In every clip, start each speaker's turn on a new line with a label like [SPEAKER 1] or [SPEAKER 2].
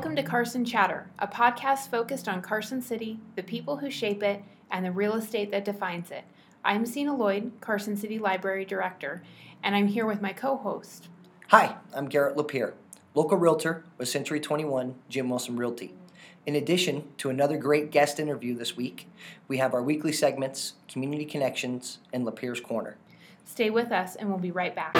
[SPEAKER 1] Welcome to Carson Chatter, a podcast focused on Carson City, the people who shape it, and the real estate that defines it. I'm Sena Loyd, Carson City Library Director, and I'm here with my co host.
[SPEAKER 2] Hi, I'm Garrett Lapierre, local realtor with Century 21 Jim Wilson Realty. In addition to another great guest interview this week, we have our weekly segments, Community Connections, and Lapierre's Corner.
[SPEAKER 1] Stay with us, and we'll be right back.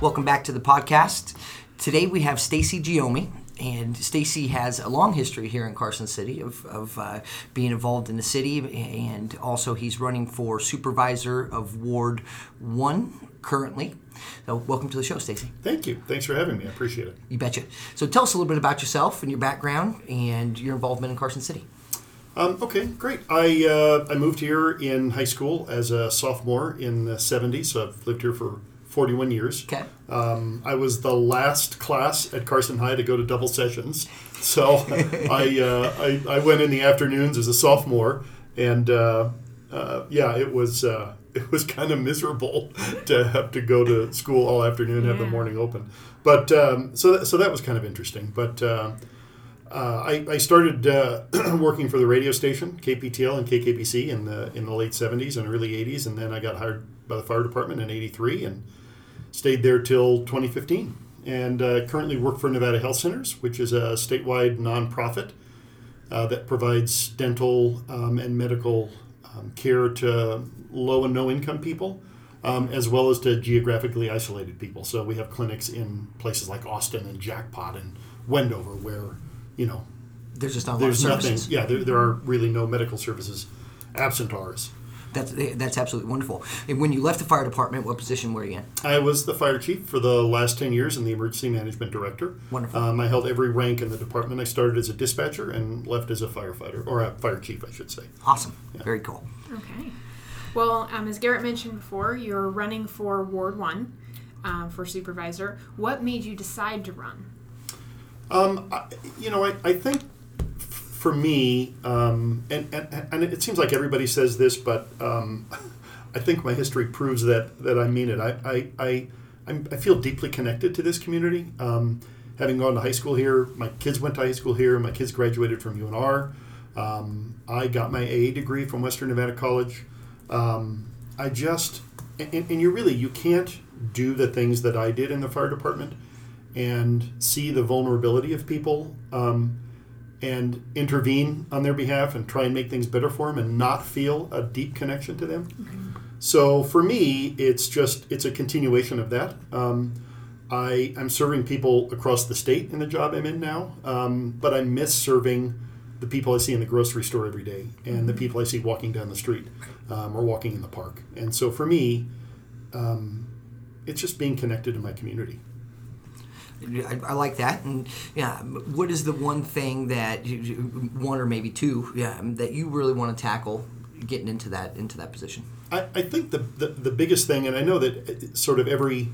[SPEAKER 2] Welcome back to the podcast. Today we have Stacey Giomi, and Stacey has a long history here in Carson City of, of uh, being involved in the city, and also he's running for supervisor of Ward One currently. So, welcome to the show, Stacey.
[SPEAKER 3] Thank you. Thanks for having me. I appreciate it.
[SPEAKER 2] You betcha. So, tell us a little bit about yourself and your background and your involvement in Carson City.
[SPEAKER 3] Um, okay, great. I uh, I moved here in high school as a sophomore in the '70s, so I've lived here for 41 years.
[SPEAKER 2] Okay.
[SPEAKER 3] Um, I was the last class at Carson High to go to double sessions, so I, uh, I, I went in the afternoons as a sophomore, and uh, uh, yeah, it was uh, it was kind of miserable to have to go to school all afternoon, and have the morning open. But um, so that, so that was kind of interesting. But uh, uh, I, I started uh, working for the radio station KPTL and KKBC in the in the late '70s and early '80s, and then I got hired by the fire department in '83 and stayed there till 2015. And uh, currently work for Nevada Health Centers, which is a statewide nonprofit uh, that provides dental um, and medical um, care to low and no income people, um, as well as to geographically isolated people. So we have clinics in places like Austin and Jackpot and Wendover, where you know
[SPEAKER 2] There's just not a lot of
[SPEAKER 3] there's nothing.
[SPEAKER 2] services.
[SPEAKER 3] Yeah, there, there are really no medical services absent ours.
[SPEAKER 2] That's that's absolutely wonderful. And when you left the fire department, what position were you in?
[SPEAKER 3] I was the fire chief for the last 10 years and the emergency management director.
[SPEAKER 2] Wonderful.
[SPEAKER 3] Um, I held every rank in the department. I started as a dispatcher and left as a firefighter, or a fire chief, I should say.
[SPEAKER 2] Awesome. Very cool.
[SPEAKER 1] Okay. Well, um, as Garrett mentioned before, you're running for Ward 1 um, for supervisor. What made you decide to run?
[SPEAKER 3] Um, I, you know, I, I think f- for me, um, and, and, and it seems like everybody says this, but um, I think my history proves that, that I mean it. I, I, I, I'm, I feel deeply connected to this community. Um, having gone to high school here, my kids went to high school here, my kids graduated from UNR. Um, I got my AA degree from Western Nevada College. Um, I just, and, and you really, you can't do the things that I did in the fire department and see the vulnerability of people um, and intervene on their behalf and try and make things better for them and not feel a deep connection to them. So for me, it's just it's a continuation of that. Um, I I'm serving people across the state in the job I'm in now, um, but I miss serving the people I see in the grocery store every day and the people I see walking down the street um, or walking in the park. And so for me, um, it's just being connected to my community.
[SPEAKER 2] I, I like that. And yeah, what is the one thing that you, one or maybe two, yeah, that you really want to tackle getting into that into that position?
[SPEAKER 3] I, I think the, the the biggest thing, and I know that uh, sort of every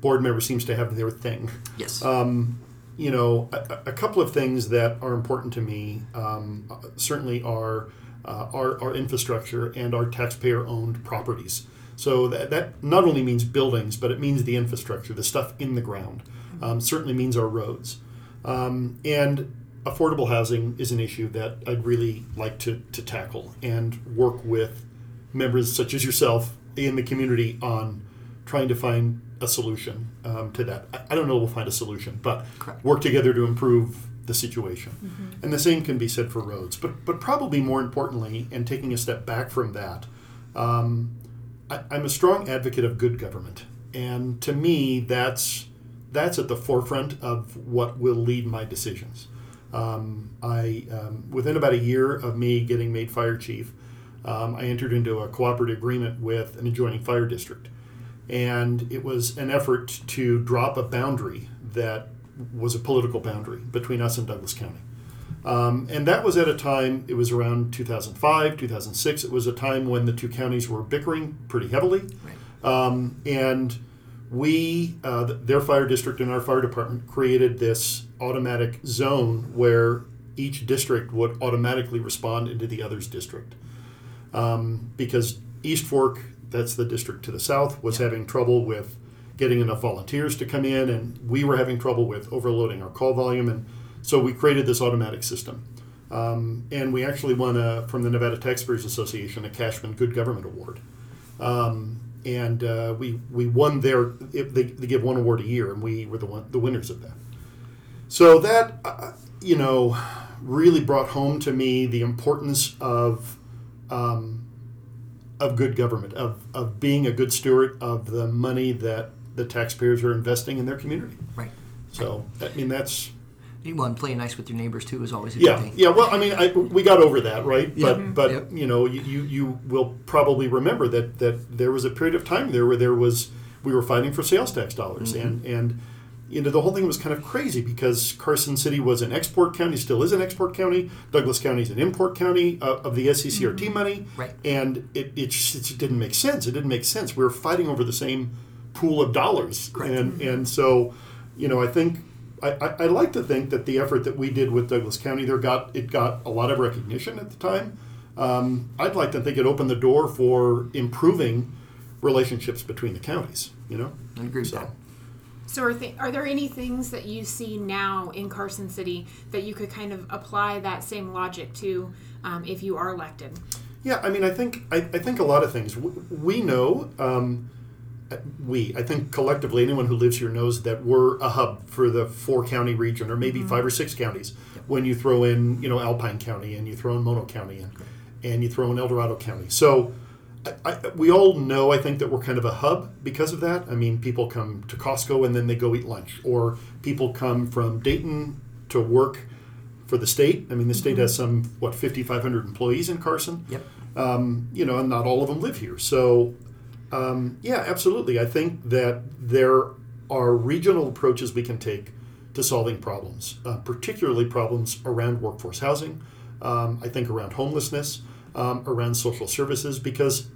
[SPEAKER 3] board member seems to have their thing.
[SPEAKER 2] Yes.
[SPEAKER 3] Um, you know, a, a couple of things that are important to me um, certainly are uh, our, our infrastructure and our taxpayer-owned properties. So that, that not only means buildings, but it means the infrastructure, the stuff in the ground. Um, certainly means our roads. Um, and affordable housing is an issue that I'd really like to, to tackle and work with members such as yourself in the community on trying to find a solution um, to that. I, I don't know we'll find a solution, but
[SPEAKER 2] Correct.
[SPEAKER 3] work together to improve the situation. And the same can be said for roads. But but probably more importantly, and taking a step back from that, um, I, I'm a strong advocate of good government, and to me, that's that's at the forefront of what will lead my decisions. Um, I um, within about a year of me getting made fire chief, um, I entered into a cooperative agreement with an adjoining fire district, and it was an effort to drop a boundary that was a political boundary between us and Douglas County. Um, and that was at a time, it was around 2005, 2006. It was a time when the two counties were bickering pretty heavily. Um, and we, uh, their fire district and our fire department, created this automatic zone where each district would automatically respond into the other's district. Um, because East Fork, that's the district to the south, was having trouble with getting enough volunteers to come in, and we were having trouble with overloading our call volume, and so we created this automatic system. Um, and we actually won a, from the Nevada Taxpayers Association a Cashman Good Government Award. Um, and uh, we we won their they, they give one award a year, and we were the one the winners of that. So that uh, you know really brought home to me the importance of um, of good government, of of being a good steward of the money that the taxpayers are investing in their community.
[SPEAKER 2] Right.
[SPEAKER 3] So I mean that's
[SPEAKER 2] Well, and playing nice with your neighbors too is always a
[SPEAKER 3] yeah
[SPEAKER 2] good thing.
[SPEAKER 3] yeah. Well, I mean I, we got over that, right?
[SPEAKER 2] Yeah.
[SPEAKER 3] But mm-hmm. but
[SPEAKER 2] Yep.
[SPEAKER 3] you know you, you will probably remember that that there was a period of time there where there was we were fighting for sales tax dollars mm-hmm. and and you know the whole thing was kind of crazy because Carson City was an export county, still is an export county. Douglas County is an import county uh, of the SCCRT mm-hmm. money,
[SPEAKER 2] Right.
[SPEAKER 3] And it, it just it just didn't make sense. It didn't make sense. We were fighting over the same pool of dollars,
[SPEAKER 2] Correct.
[SPEAKER 3] and and so you know I think. I, I, I like to think that the effort that we did with Douglas County there got it got a lot of recognition at the time. Um, I'd like to think it opened the door for improving relationships between the counties. You know,
[SPEAKER 2] I agree with
[SPEAKER 3] So-
[SPEAKER 2] that.
[SPEAKER 1] So, are, th- are there any things that you see now in Carson City that you could kind of apply that same logic to um, if you are elected?
[SPEAKER 3] Yeah, I mean, I think I, I think a lot of things W- we know. Um, we, I think collectively, anyone who lives here knows that we're a hub for the four county region, or maybe five or six counties. When you throw in, you know, Alpine County, and you throw in Mono County, and and you throw in El Dorado County. So, I, I, we all know, I think, that we're kind of a hub because of that. I mean, people come to Costco and then they go eat lunch, or people come from Dayton to work for the state. I mean, the state has some what 5,500 employees in Carson
[SPEAKER 2] Yep.
[SPEAKER 3] um, you know, and not all of them live here. So, um, yeah, absolutely. I think that there are regional approaches we can take to solving problems, uh, particularly problems around workforce housing. Um, I think around homelessness, um, around social services, because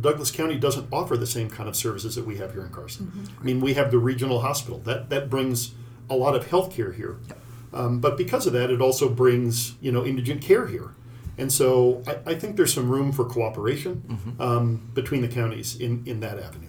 [SPEAKER 3] Douglas County doesn't offer the same kind of services that we have here in Carson. I mean, we have the regional hospital that that brings a lot of health care here, um, but because of that, it also brings you know indigent care here. And so I, I think there's some room for cooperation um, between the counties in, in that avenue.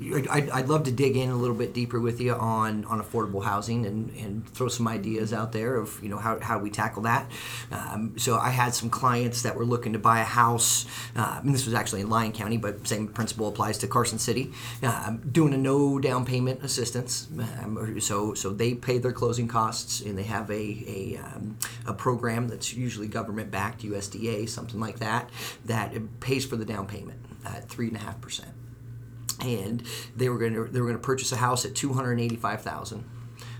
[SPEAKER 2] I'd, I'd love to dig in a little bit deeper with you on, on affordable housing and, and throw some ideas out there of you know how, how we tackle that. Um, so I had some clients that were looking to buy a house, uh, and this was actually in Lyon County, but same principle applies to Carson City. Um, doing a no down payment assistance, um, so so they pay their closing costs and they have a a, um, a program that's usually government backed, USDA, something like that, that pays for the down payment at three and a half percent and they were going to they were going to purchase a house at 285,000.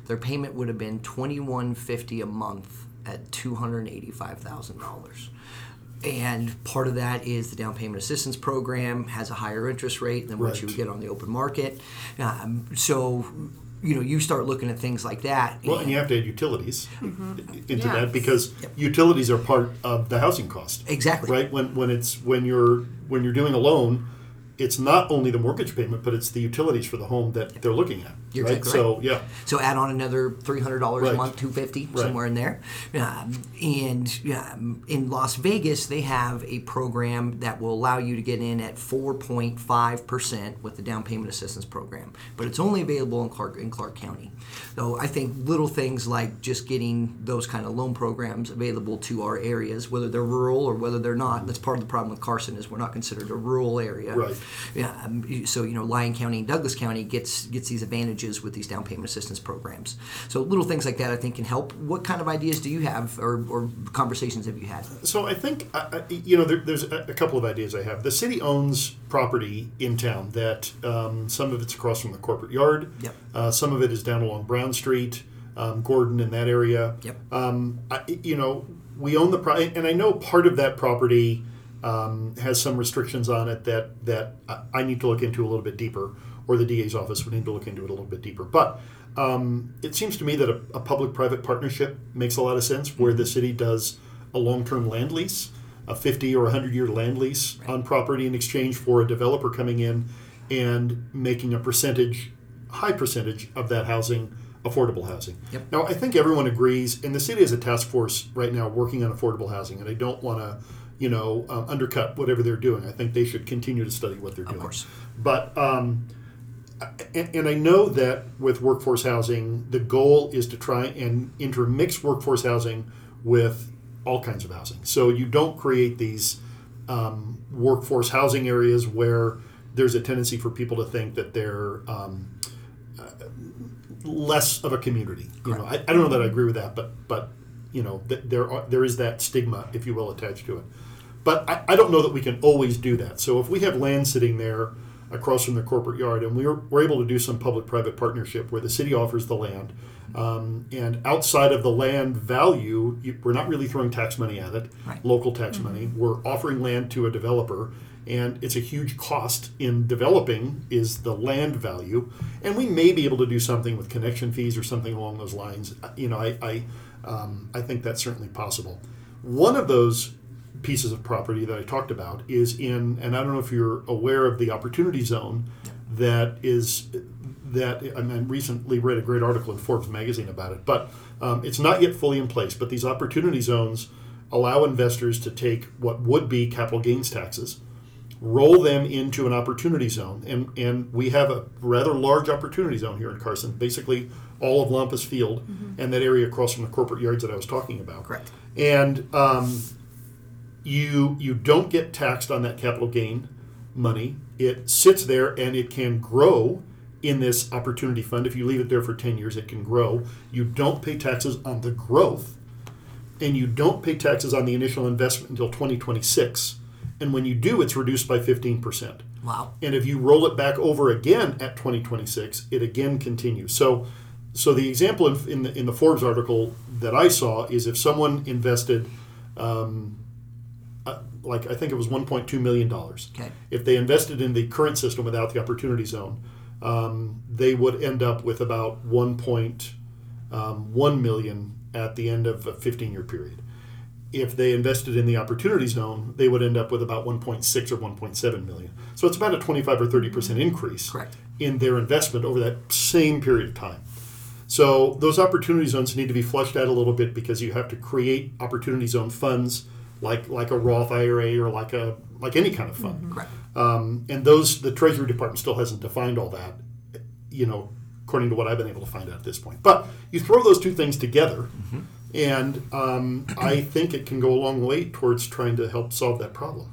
[SPEAKER 2] Their payment would have been 2150 a month at $285,000. And part of that is the down payment assistance program has a higher interest rate than what
[SPEAKER 3] Right.
[SPEAKER 2] you would get on the open market. Um, so, you know, you start looking at things like that.
[SPEAKER 3] Well, and you have to add utilities into
[SPEAKER 1] Yeah.
[SPEAKER 3] that because utilities are part of the housing cost.
[SPEAKER 2] Exactly.
[SPEAKER 3] Right. When when it's when you're when you're doing a loan, it's not only the mortgage payment, but it's the utilities for the home that they're looking at.
[SPEAKER 2] You're
[SPEAKER 3] right.
[SPEAKER 2] exactly
[SPEAKER 3] So yeah.
[SPEAKER 2] So add on another three hundred dollars a
[SPEAKER 3] Right.
[SPEAKER 2] month, two fifty
[SPEAKER 3] Right.
[SPEAKER 2] somewhere in there. Um, and um, in Las Vegas, they have a program that will allow you to get in at four point five percent with the down payment assistance program, but it's only available in Clark in Clark County. So I think little things like just getting those kind of loan programs available to our areas, whether they're rural or whether they're not. That's part of the problem with Carson is we're not considered a rural area.
[SPEAKER 3] Right.
[SPEAKER 2] Yeah, um, so you know, Lyon County and Douglas County gets gets these advantages with these down payment assistance programs. So little things like that, I think, can help. What kind of ideas do you have, or, or conversations have you had?
[SPEAKER 3] So I think uh, uh, you know there, there's a, couple of ideas I have. The city owns property in town that um, some of it's across from the corporate yard.
[SPEAKER 2] Yep.
[SPEAKER 3] Uh, some of it is down along Brown Street, um, Gordon in that area.
[SPEAKER 2] Yep.
[SPEAKER 3] Um, I, you know, we own the property, and I know part of that property um, has some restrictions on it that that I need to look into a little bit deeper, or the DA's office would need to look into it a little bit deeper. But um, it seems to me that a, a public-private partnership makes a lot of sense, where the city does a long-term land lease, a 50 or 100-year land lease on property in exchange for a developer coming in and making a percentage, high percentage of that housing affordable housing.
[SPEAKER 2] Yep.
[SPEAKER 3] Now, I think everyone agrees, and the city has a task force right now working on affordable housing, and I don't want to, you know, um, undercut whatever they're doing. I think they should continue to study what they're doing.
[SPEAKER 2] Of course.
[SPEAKER 3] But um, and, and I know that with workforce housing, the goal is to try and intermix workforce housing with all kinds of housing. So you don't create these um, workforce housing areas where there's a tendency for people to think that they're um, uh, less of a community. You know, I, I don't know that I agree with that, but but you know, th- there are, there is that stigma, if you will, attached to it. But I, I don't know that we can always do that. So if we have land sitting there across from the corporate yard, and we were, we're able to do some public-private partnership where the city offers the land, um, and outside of the land value, you, we're not really throwing tax money at it,
[SPEAKER 2] Right.
[SPEAKER 3] local tax money. We're offering land to a developer, and it's a huge cost in developing is the land value, and we may be able to do something with connection fees or something along those lines. You know, I I, um, I think that's certainly possible. One of those pieces of property that I talked about is in, and I don't know if you're aware of the opportunity zone that is that I mean, recently read a great article in Forbes magazine about it, but um, it's not yet fully in place. But these opportunity zones allow investors to take what would be capital gains taxes, roll them into an opportunity zone, and and we have a rather large opportunity zone here in Carson, basically all of Lampus Field and that area across from the corporate yards that I was talking about.
[SPEAKER 2] Correct.
[SPEAKER 3] And um, you you don't get taxed on that capital gain money. It sits there and it can grow in this opportunity fund. If you leave it there for 10 years, it can grow. You don't pay taxes on the growth, and you don't pay taxes on the initial investment until 2026. And when you do, it's reduced by 15%.
[SPEAKER 2] Wow.
[SPEAKER 3] And if you roll it back over again at 2026, it again continues. So, so the example in, in the in the Forbes article that I saw is if someone invested, um, like I think it was 1.2 million dollars.
[SPEAKER 2] Okay.
[SPEAKER 3] If they invested in the current system without the opportunity zone, um, they would end up with about 1.1 million at the end of a 15-year period. If they invested in the opportunity zone, they would end up with about 1.6 or 1.7 million. So it's about a 25 or 30 percent increase
[SPEAKER 2] Correct.
[SPEAKER 3] in their investment over that same period of time. So those opportunity zones need to be flushed out a little bit because you have to create opportunity zone funds like like a Roth IRA or like a like any kind of fund.
[SPEAKER 2] Correct.
[SPEAKER 3] Um, and those the Treasury Department still hasn't defined all that, you know, according to what I've been able to find out at this point. But you throw those two things together, and um, I think it can go a long way towards trying to help solve that problem.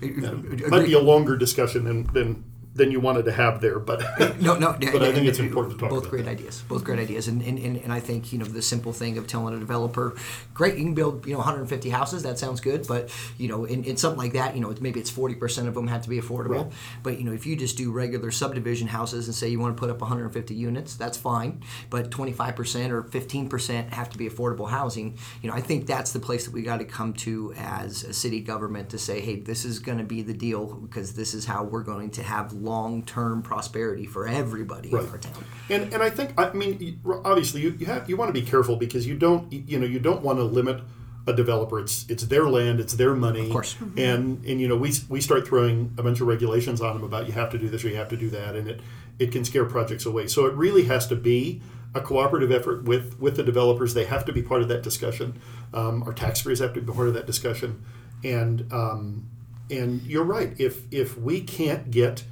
[SPEAKER 3] It might be a longer discussion than than, than you wanted to have there, but
[SPEAKER 2] No, no,
[SPEAKER 3] But I think it's important to talk
[SPEAKER 2] Both great
[SPEAKER 3] that.
[SPEAKER 2] ideas. Both great ideas, and, and, and, and I think you know the simple thing of telling a developer, great, you can build you know 150 houses. That sounds good, but you know in, in something like that, you know maybe it's 40 percent of them have to be affordable.
[SPEAKER 3] Right.
[SPEAKER 2] But you know if you just do regular subdivision houses and say you want to put up 150 units, that's fine. But 25 percent or 15 percent have to be affordable housing. You know I think that's the place that we got to come to as a city government to say, hey, this is going to be the deal because this is how we're going to have long-term prosperity for everybody in
[SPEAKER 3] Right.
[SPEAKER 2] our town.
[SPEAKER 3] And and I think I mean obviously you, you have you want to be careful because you don't you know you don't want to limit a developer. It's it's their land, it's their money. Of
[SPEAKER 2] course.
[SPEAKER 3] And and you know we we start throwing a bunch of regulations on them about you have to do this or you have to do that, and it it can scare projects away. So it really has to be a cooperative effort with with the developers. They have to be part of that discussion. Um, our taxpayers have to be part of that discussion. And um, and you're right. If if we can't get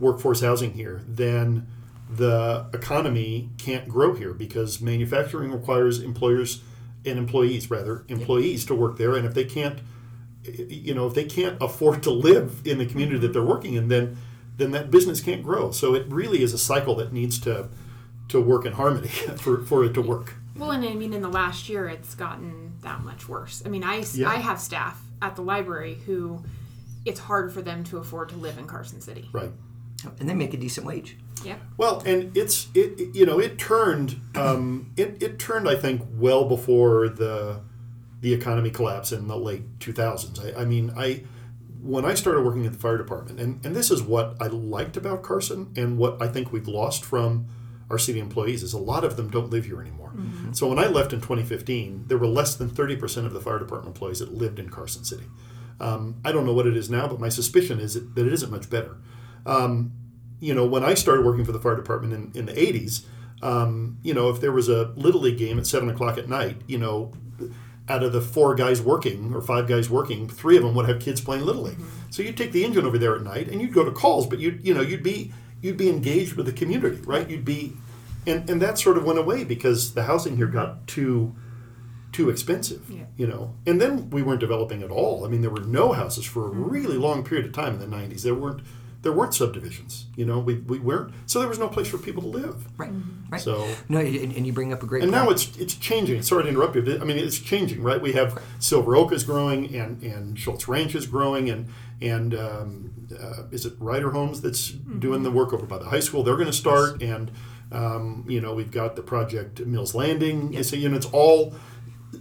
[SPEAKER 3] workforce housing here, then the economy can't grow here because manufacturing requires employers and employees rather employees to work there and if they can't you know if they can't afford to live in the community that mm-hmm. they're working in then then that business can't grow so it really is a cycle that needs to to work in harmony for, for it to work
[SPEAKER 1] Well, and I mean, in the last year, it's gotten that much worse. I mean, I,
[SPEAKER 3] Yeah.
[SPEAKER 1] I have staff at the library who it's hard for them to afford to live in Carson City.
[SPEAKER 3] right
[SPEAKER 2] and they make a decent wage.
[SPEAKER 1] Yeah.
[SPEAKER 3] Well, and it's it, it- you know it turned um, it, it turned I think well before the the economy collapse in the late 2000s. I, I mean I when I started working at the fire department and, and this is what I liked about Carson and what I think we've lost from our city employees is a lot of them don't live here anymore. So when I left in 2015, there were less than 30% of the fire department employees that lived in Carson City. Um, I don't know what it is now, but my suspicion is that it isn't much better. Um, you know, when I started working for the fire department in, in the 80s, um, you know, if there was a little league game at seven o'clock at night, you know, out of the four guys working or five guys working, three of them would have kids playing little league. Mm-hmm. So you'd take the engine over there at night and you'd go to calls, but you you know you'd be you'd be engaged with the community, right? You'd be, and and that sort of went away because the housing here got too too expensive,
[SPEAKER 1] Yeah.
[SPEAKER 3] you know. And then we weren't developing at all. I mean, there were no houses for a really long period of time in the '90s. There weren't there weren't subdivisions, you know. We, we weren't so there was no place for people to live.
[SPEAKER 2] Right. Right.
[SPEAKER 3] So
[SPEAKER 2] no, and, and you bring up a great.
[SPEAKER 3] and
[SPEAKER 2] point.
[SPEAKER 3] now it's it's changing. Sorry to interrupt you. but, I mean, it's changing, right? We have Silver Oak is growing, and and Schultz Ranch is growing, and and um, uh, is it Ryder Homes that's doing the work over by the high school? They're going to start, and um, you know we've got the project Mills Landing.
[SPEAKER 2] Yeah.
[SPEAKER 3] So you know it's all.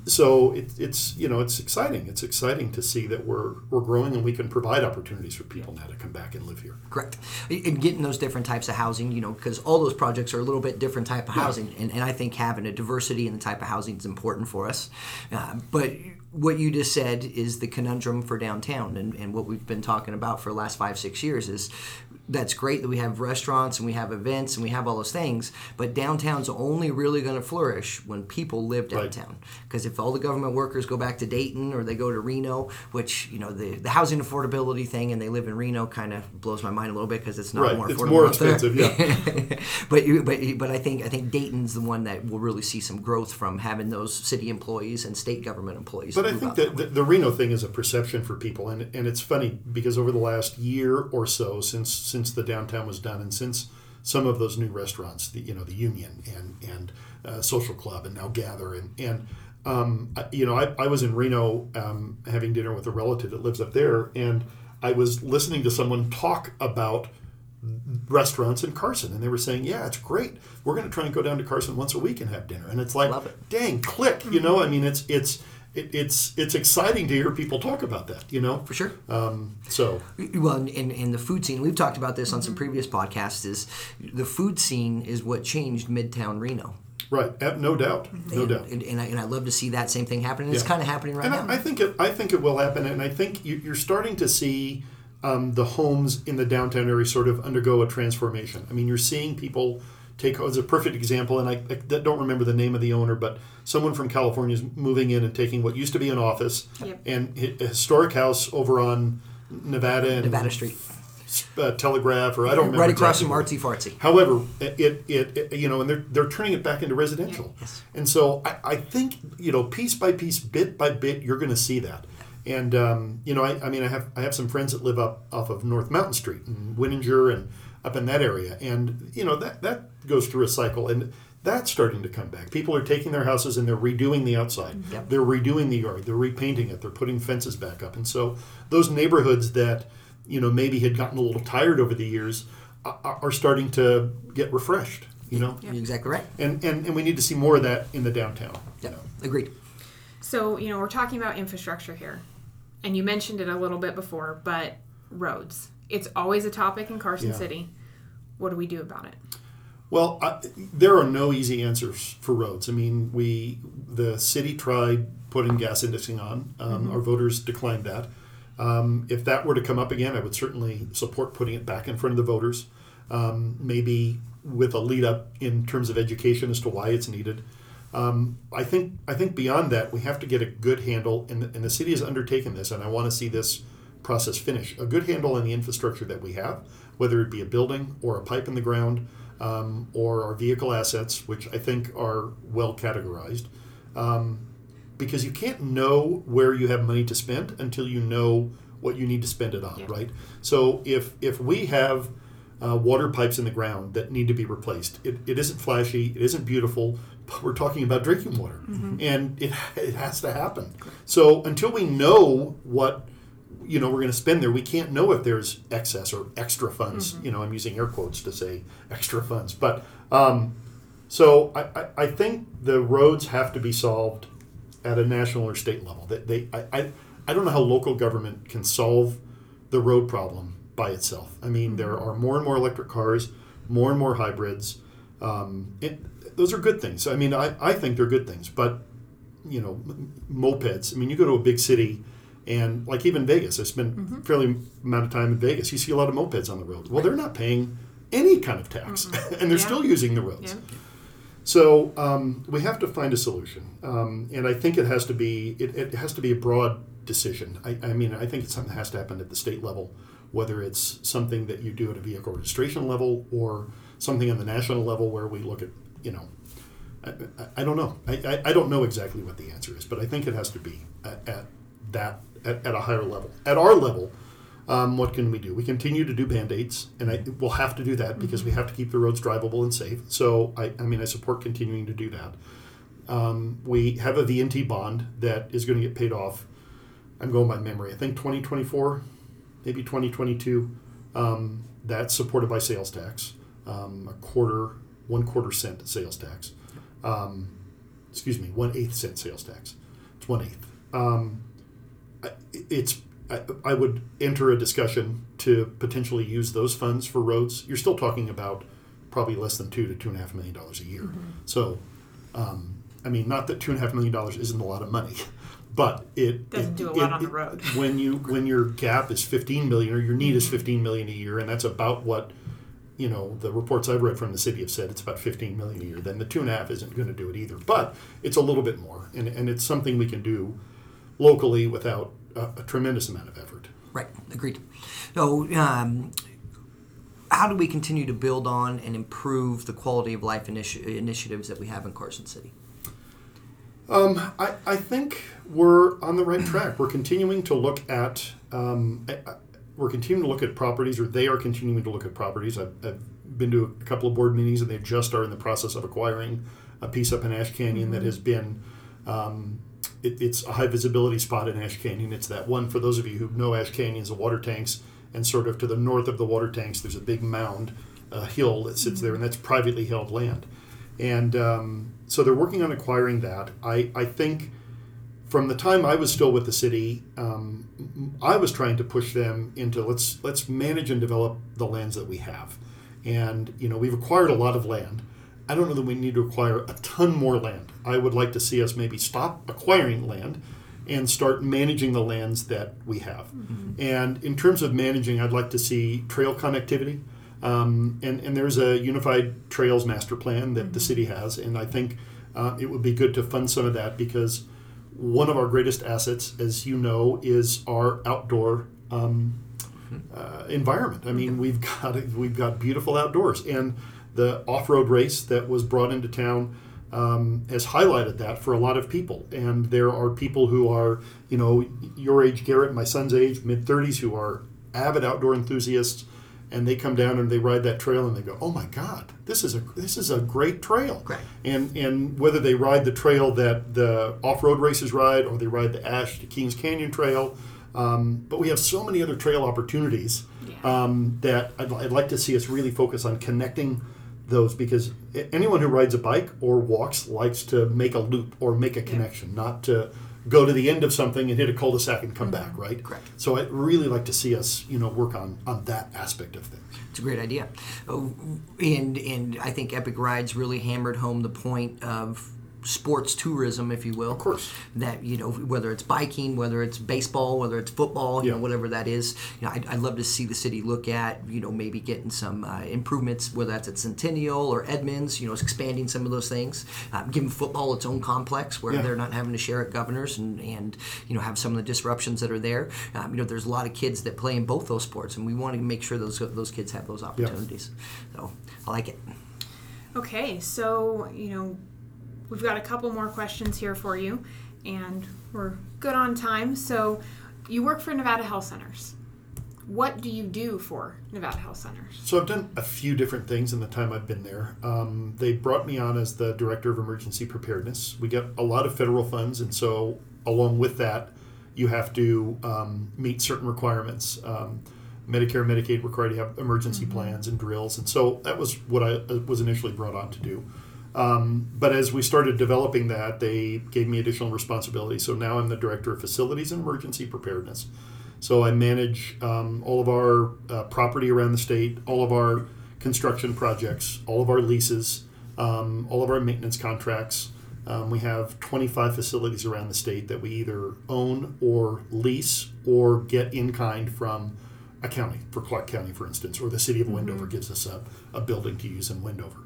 [SPEAKER 3] So it, it's you know it's exciting. It's exciting to see that we're we're growing and we can provide opportunities for people now to come back and live here.
[SPEAKER 2] Correct. And getting those different types of housing, you know, because all those projects are a little bit different type of
[SPEAKER 3] Yeah.
[SPEAKER 2] housing, and, and I think having a diversity in the type of housing is important for us. Uh, but what you just said is the conundrum for downtown, and, and what we've been talking about for the last five six years is that's great that we have restaurants and we have events and we have all those things, but downtown's only really going to flourish when people live downtown. Because if all the government workers go back to Dayton or they go to Reno, which you know the, the housing affordability thing, and they live in Reno, kind of blows my mind a little bit because it's not
[SPEAKER 3] Right,
[SPEAKER 2] more
[SPEAKER 3] it's
[SPEAKER 2] affordable.
[SPEAKER 3] more
[SPEAKER 2] out there.
[SPEAKER 3] expensive, yeah.
[SPEAKER 2] but but but I think I think Dayton's the one that will really see some growth from having those city employees and state government employees.
[SPEAKER 3] But I think that the, the Reno thing is a perception for people, and and it's funny because over the last year or so, since since the downtown was done, and since some of those new restaurants, the you know the Union and and uh, Social Club, and now Gather, and and um, I- you know I, I was in Reno um, having dinner with a relative that lives up there, and I was listening to someone talk about restaurants in Carson, and they were saying, "Yeah, it's great. We're going to try and go down to Carson once a week and have dinner." And it's like,
[SPEAKER 2] it.
[SPEAKER 3] dang, click. You know, I mean, it's it's it, it's it's exciting to hear people talk about that. You know,
[SPEAKER 2] for sure.
[SPEAKER 3] um, so
[SPEAKER 2] Well, in, in, the food scene, we've talked about this on some previous podcasts. Is the food scene is what changed Midtown Reno,
[SPEAKER 3] right, no doubt, no
[SPEAKER 2] and,
[SPEAKER 3] doubt.
[SPEAKER 2] and, and, I, and I love to see that same thing happening. It's
[SPEAKER 3] Yeah.
[SPEAKER 2] kind of happening right
[SPEAKER 3] and
[SPEAKER 2] now.
[SPEAKER 3] I, I think it, I think it will happen, and I think you, you're starting to see um, the homes in the downtown area sort of undergo a transformation. I mean, you're seeing people take. as a perfect example, and I, I don't remember the name of the owner, but someone from California is moving in and taking what used to be an office
[SPEAKER 1] Yep.
[SPEAKER 3] and a historic house over on Nevada and
[SPEAKER 2] Nevada Street,
[SPEAKER 3] uh, Telegraph, or I don't remember
[SPEAKER 2] right across from
[SPEAKER 3] where.
[SPEAKER 2] Artsy Fartsy.
[SPEAKER 3] However, it, it, it you know, and they're they're turning it back into residential.
[SPEAKER 2] Yes.
[SPEAKER 3] And so I, I think you know, piece by piece, bit by bit, you're going to see that. And um, you know, I, I mean, I have I have some friends that live up off of North Mountain Street and Winninger and up in that area, and you know that that goes through a cycle, and that's starting to come back. People are taking their houses and they're redoing the outside. Mm-hmm.
[SPEAKER 2] Yep.
[SPEAKER 3] They're redoing the yard. They're repainting it. They're putting fences back up, and so those neighborhoods that you know maybe had gotten a little tired over the years are, are starting to get refreshed. You know,
[SPEAKER 2] You're exactly right.
[SPEAKER 3] and, and and we need to see more of that in the downtown.
[SPEAKER 2] Yeah, agreed.
[SPEAKER 1] So, you know, we're talking about infrastructure here. And you mentioned it a little bit before, but roads. It's always a topic in Carson
[SPEAKER 3] Yeah.
[SPEAKER 1] City. What do we do about it?
[SPEAKER 3] Well, I, there are no easy answers for roads. I mean, we the city tried putting gas indexing on. Um, Our voters declined that. Um, if that were to come up again, I would certainly support putting it back in front of the voters. Um, maybe with a lead up in terms of education as to why it's needed. Um, I think I think beyond that, we have to get a good handle, and the, and the city has undertaken this, and I want to see this process finish. A good handle on the infrastructure that we have, whether it be a building or a pipe in the ground, um, or our vehicle assets, which I think are well categorized. Um, because you can't know where you have money to spend until you know what you need to spend it on,
[SPEAKER 1] Yeah.
[SPEAKER 3] right? So if if we have uh, water pipes in the ground that need to be replaced, it, it isn't flashy, it isn't beautiful, but we're talking about drinking water, and it it has to happen. So until we know what you know we're going to spend there, we can't know if there's excess or extra funds. You know, I'm using air quotes to say extra funds, but. Um, so I, I, I think the roads have to be solved at a national or state level. That they, I, I, I don't know how local government can solve the road problem by itself. I mean, there are more and more electric cars, more and more hybrids. Um, it, those are good things. I mean, I, I think they're good things. But you know, m- mopeds. I mean, you go to a big city, and like even Vegas, I spent fairly amount of time in Vegas. You see a lot of mopeds on the road. Well, they're not paying any kind of tax, and they're
[SPEAKER 1] Yeah.
[SPEAKER 3] still using the roads.
[SPEAKER 1] Yeah.
[SPEAKER 3] So um, we have to find a solution, um, and I think it has to be it, it has to be a broad decision. I, I mean, I think it's something that has to happen at the state level, whether it's something that you do at a vehicle registration level or something on the national level where we look at you know. I, I, I don't know. I, I, I don't know exactly what the answer is, but I think it has to be at, at that at, at a higher level. At our level, um, what can we do? We continue to do band aids, and I, we'll have to do that because we have to keep the roads drivable and safe. So, I, I mean, I support continuing to do that. Um, we have a V&T bond that is going to get paid off. I'm going by memory. I think 2024, maybe 2022. Um, that's supported by sales tax, um, a quarter, one quarter cent sales tax. Um, excuse me, one eighth cent sales tax. It's one eighth. I- it's I, I would enter a discussion to potentially use those funds for roads. You're still talking about probably less than two to two and a half million dollars a year. So, um, I mean, not that two and a half million dollars isn't a lot of money, but it
[SPEAKER 1] Doesn't
[SPEAKER 3] it-
[SPEAKER 1] do a
[SPEAKER 3] it-
[SPEAKER 1] lot on the
[SPEAKER 3] it-
[SPEAKER 1] road.
[SPEAKER 3] when you when your gap is 15 million or your need is 15 million a year, and that's about what you know the reports I've read from the city have said it's about 15 million a year. Then the two and a half isn't going to do it either, but it's a little bit more, and and it's something we can do locally without a, a tremendous amount of effort.
[SPEAKER 2] Right, agreed. So, um, how do we continue to build on and improve the quality of life initi- initiatives that we have in Carson City?
[SPEAKER 3] Um, I, I think we're on the right track. We're continuing to look at um, I- I- we're continuing to look at properties, or they are continuing to look at properties. I've, I've been to a couple of board meetings, and they just are in the process of acquiring a piece up in Ash Canyon that has been. Um, it, it's a high visibility spot in Ash Canyon. It's that one for those of you who know Ash Canyon's the water tanks, and sort of to the north of the water tanks, there's a big mound, a hill that sits there, and that's privately held land. And um, so they're working on acquiring that. I, I think from the time I was still with the city, um, I was trying to push them into let's let's manage and develop the lands that we have. And you know we've acquired a lot of land. I don't know that we need to acquire a ton more land. I would like to see us maybe stop acquiring land and start managing the lands that we have. And in terms of managing, I'd like to see trail connectivity. Um, and, and there's a unified trails master plan that the city has, and I think uh, it would be good to fund some of that because one of our greatest assets, as you know, is our outdoor um, uh, environment. I mean, we've got we've got beautiful outdoors, and the off-road race that was brought into town um, has highlighted that for a lot of people. And there are people who are, you know, your age, Garrett, my son's age, mid 30s, who are avid outdoor enthusiasts, and they come down and they ride that trail and they go, "Oh my God, this is a this is a great trail."
[SPEAKER 2] Right.
[SPEAKER 3] And and whether they ride the trail that the off-road races ride, or they ride the Ash to Kings Canyon Trail, um, but we have so many other trail opportunities um, that I'd, I'd like to see us really focus on connecting those because anyone who rides a bike or walks likes to make a loop or make a connection, not to go to the end of something and hit a cul-de-sac and come mm-hmm. back, right?
[SPEAKER 2] Correct.
[SPEAKER 3] So I'd really like to see us, you know, work on on that aspect of things.
[SPEAKER 2] It's a great idea, Oh, and and I think Epic Rides really hammered home the point of sports tourism, if you will. Of
[SPEAKER 3] course.
[SPEAKER 2] That you know whether it's biking, whether it's baseball, whether it's football, you
[SPEAKER 3] Yeah.
[SPEAKER 2] know whatever that is. You know, I'd, I'd love to see the city look at you know maybe getting some uh, improvements, whether that's at Centennial or Edmonds. You know, expanding some of those things, uh, giving football its own complex where
[SPEAKER 3] Yeah.
[SPEAKER 2] they're not having to share at Governors and and you know have some of the disruptions that are there. Um, you know, there's a lot of kids that play in both those sports, and we want to make sure those those kids have those opportunities. So I like it.
[SPEAKER 1] Okay, so, you know, we've got a couple more questions here for you, and we're good on time. So, you work for Nevada Health Centers. What do you do for Nevada Health Centers?
[SPEAKER 3] So I've done a few different things in the time I've been there. Um, they brought me on as the director of emergency preparedness. We get a lot of federal funds, and so along with that, you have to um, meet certain requirements. Um, Medicare, and Medicaid require you to have emergency plans and drills, and so that was what I uh, was initially brought on to do. Um, but as we started developing that, they gave me additional responsibility. So now I'm the director of facilities and emergency preparedness. So I manage um, all of our uh, property around the state, all of our construction projects, all of our leases, um, all of our maintenance contracts. Um, we have 25 facilities around the state that we either own or lease or get in kind from a county, for Clark County, for instance, or the city of Wendover gives us a, a building to use in Wendover.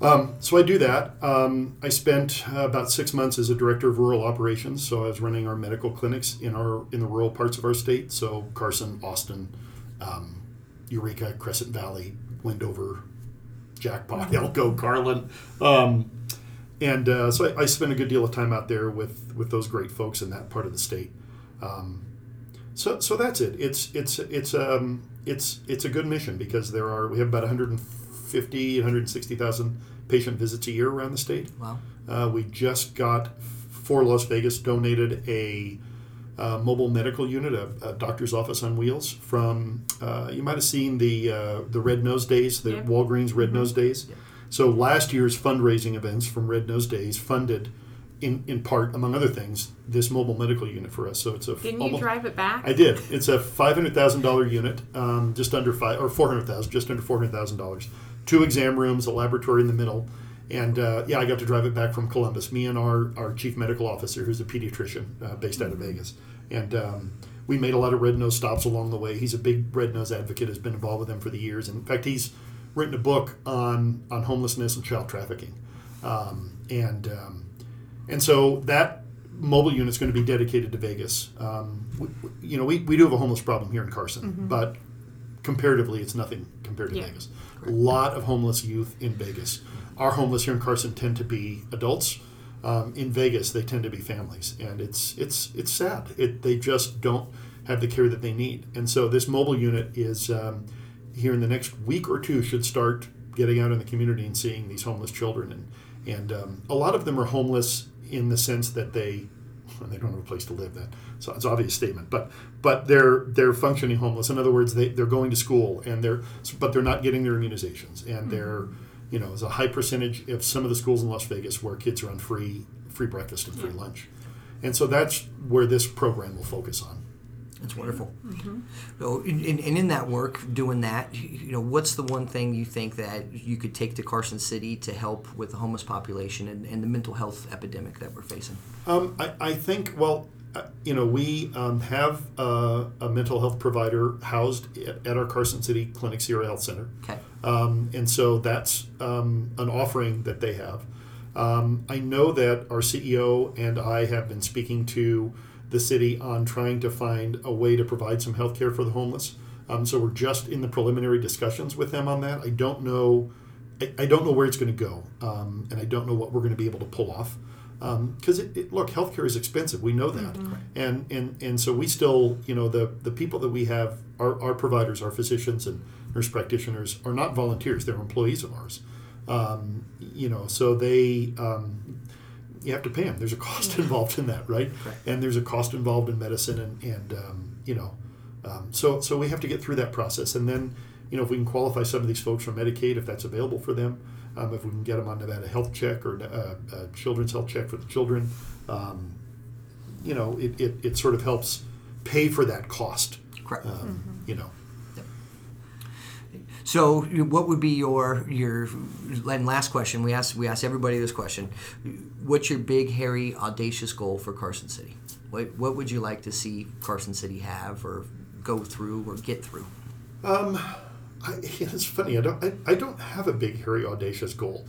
[SPEAKER 3] Um, so I do that. Um, I spent uh, about six months as a director of rural operations. So I was running our medical clinics in our in the rural parts of our state. So Carson, Austin, um, Eureka, Crescent Valley, Wendover, Jackpot, Elko, Carlin, um, and uh, so I, I spent a good deal of time out there with with those great folks in that part of the state. Um, so so that's it. It's it's it's um it's it's a good mission because there are we have about 150 160,000 patient visits a year around the state.
[SPEAKER 2] Wow.
[SPEAKER 3] Uh, we just got for Las Vegas donated a uh, mobile medical unit, a, a, doctor's office on wheels from. Uh, you might have seen the uh, the Red Nose Days, the
[SPEAKER 1] Yeah.
[SPEAKER 3] Walgreens Red
[SPEAKER 1] Mm-hmm.
[SPEAKER 3] Nose Days. So last year's fundraising events from Red Nose Days funded, in in part, among other things, this mobile medical unit for us. So it's a
[SPEAKER 1] Didn't you drive it back?
[SPEAKER 3] I did. It's a five hundred thousand dollar unit, um, just under five or four hundred thousand, just under four hundred thousand dollars. Two exam rooms, a laboratory in the middle, and uh, yeah, I got to drive it back from Columbus. Me and our our chief medical officer, who's a pediatrician uh, based out of Vegas, and um, we made a lot of red nose stops along the way. He's a big red nose advocate. Has been involved with them for the years. And in fact, he's written a book on on homelessness and child trafficking, um, and um, and so that mobile unit is going to be dedicated to Vegas. Um, we, you know, we, we do have a homeless problem here in Carson, but comparatively, it's nothing compared to
[SPEAKER 1] Yeah.
[SPEAKER 3] Vegas. Lot of homeless youth in Vegas. Our homeless here in Carson tend to be adults. Um, in Vegas, they tend to be families, and it's it's it's sad. It, they just don't have the care that they need, and so this mobile unit is um, here in the next week or two should start getting out in the community and seeing these homeless children, and and um, a lot of them are homeless in the sense that they they don't have a place to live. That so it's an obvious statement, but but they're they're functioning homeless. In other words, they they're going to school and they're but they're not getting their immunizations, and mm-hmm. they're you know there's a high percentage of some of the schools in Las Vegas where kids are on free free breakfast and free lunch, and so that's where this program will focus on.
[SPEAKER 2] That's wonderful.
[SPEAKER 1] Mm-hmm.
[SPEAKER 2] So, and, and and in that work, doing that, you know, what's the one thing you think that you could take to Carson City to help with the homeless population and, and the mental health epidemic that we're facing?
[SPEAKER 3] Um, I, I think, well, uh, you know, we um, have uh, a mental health provider housed at, at our Carson City Clinic Sierra Health Center.
[SPEAKER 2] Okay.
[SPEAKER 3] Um, and so that's um, an offering that they have. Um, I know that our CEO and I have been speaking to the city on trying to find a way to provide some health care for the homeless. Um, so we're just in the preliminary discussions with them on that. I don't know. I, I don't know where it's going to go, um, and I don't know what we're going to be able to pull off. Because it, it, look, healthcare is expensive. We know that, and and and so we still, you know, the the people that we have, our, our providers, our physicians and nurse practitioners, are not volunteers. They're employees of ours. Um, you know, so they um, you have to pay them. There's a cost involved in that, right?
[SPEAKER 2] Correct.
[SPEAKER 3] And there's a cost involved in medicine, and and um, you know, um, so so we have to get through that process, and then you know if we can qualify some of these folks for Medicaid, if that's available for them, um, if we can get them on Nevada Health Check or uh, uh, Children's Health Check for the children, um, you know, it, it, it sort of helps pay for that cost.
[SPEAKER 2] Correct.
[SPEAKER 3] Um, You know,
[SPEAKER 2] So, what would be your your and last question? We asked we asked everybody this question. What's your big, hairy, audacious goal for Carson City? What what would you like to see Carson City have or go through or get through?
[SPEAKER 3] Um, I, it's funny. I don't. I, I don't have a big, hairy, audacious goal.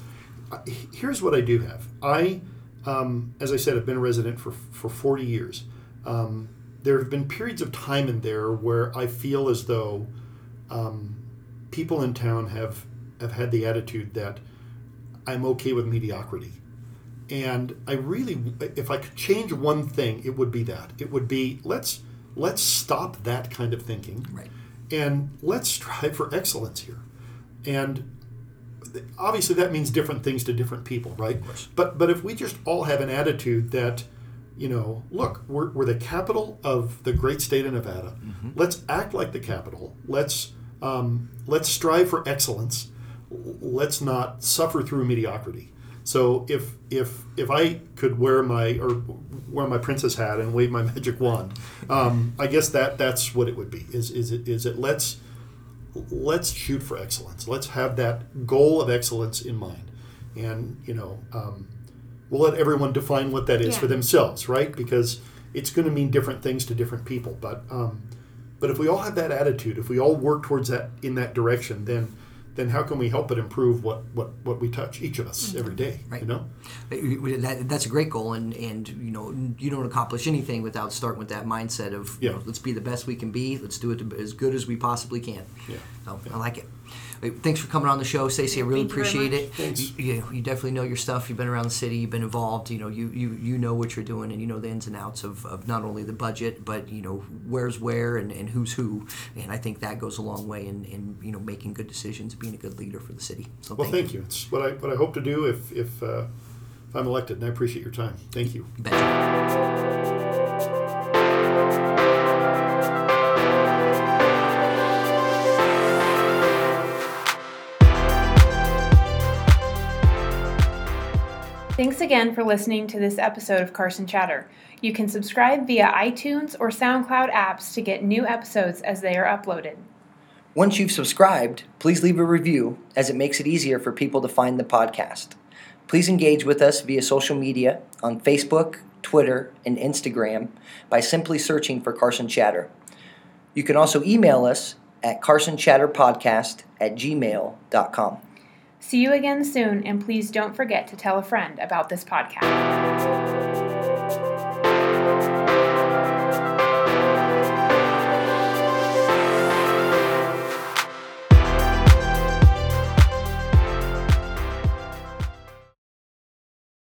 [SPEAKER 3] Here's what I do have. I, um, as I said, I've been a resident for for 40 years. Um, there have been periods of time in there where I feel as though um, people in town have have had the attitude that I'm okay with mediocrity. And I really, if I could change one thing, it would be that. It would be let's let's stop that kind of thinking
[SPEAKER 2] Right.
[SPEAKER 3] and let's strive for excellence here. And obviously, that means different things to different people, right? But but if we just all have an attitude that, you know, look, we're, we're the capital of the great state of Nevada. Mm-hmm. Let's act like the capital. Let's um, let's strive for excellence. Let's not suffer through mediocrity. So if if if I could wear my or wear my princess hat and wave my magic wand, um, I guess that that's what it would be. Is is it is it let's let's shoot for excellence. Let's have that goal of excellence in mind, and you know um, we'll let everyone define what that is
[SPEAKER 1] Yeah.
[SPEAKER 3] for themselves, right? Because it's going to mean different things to different people. But um, but if we all have that attitude, if we all work towards that in that direction, then then how can we help but improve what, what, what we touch, each of us, mm-hmm. every day?
[SPEAKER 2] Right.
[SPEAKER 3] You know?
[SPEAKER 2] That, that's a great goal, and, and you know you don't accomplish anything without starting with that mindset of you
[SPEAKER 3] Yeah.
[SPEAKER 2] know, let's be the best we can be, let's do it as good as we possibly can.
[SPEAKER 3] Yeah.
[SPEAKER 2] So I like it. Wait, Thanks for coming on the show, Stacey. I really
[SPEAKER 1] Thank
[SPEAKER 2] appreciate it.
[SPEAKER 3] Thanks.
[SPEAKER 2] You, you, you definitely know your stuff. You've been around the city. You've been involved. You know, you, you, you know what you're doing, and you know the ins and outs of, of not only the budget, but you know where's where and, and who's who. And I think that goes a long way in, in you know making good decisions, being a good leader for the city. So
[SPEAKER 3] Well,
[SPEAKER 2] thank,
[SPEAKER 3] thank you. It's what I, what I hope to do if, if, uh, if I'm elected, and I appreciate your time. Thank you.
[SPEAKER 2] you.
[SPEAKER 1] Thanks again for listening to this episode of Carson Chatter. You can subscribe via iTunes or SoundCloud apps to get new episodes as they are uploaded.
[SPEAKER 4] Once you've subscribed, please leave a review as it makes it easier for people to find the podcast. Please engage with us via social media on Facebook, Twitter, and Instagram by simply searching for Carson Chatter. You can also email us at carsonchatterpodcast at gmail.com.
[SPEAKER 1] See you again soon, and please don't forget to tell a friend about this podcast.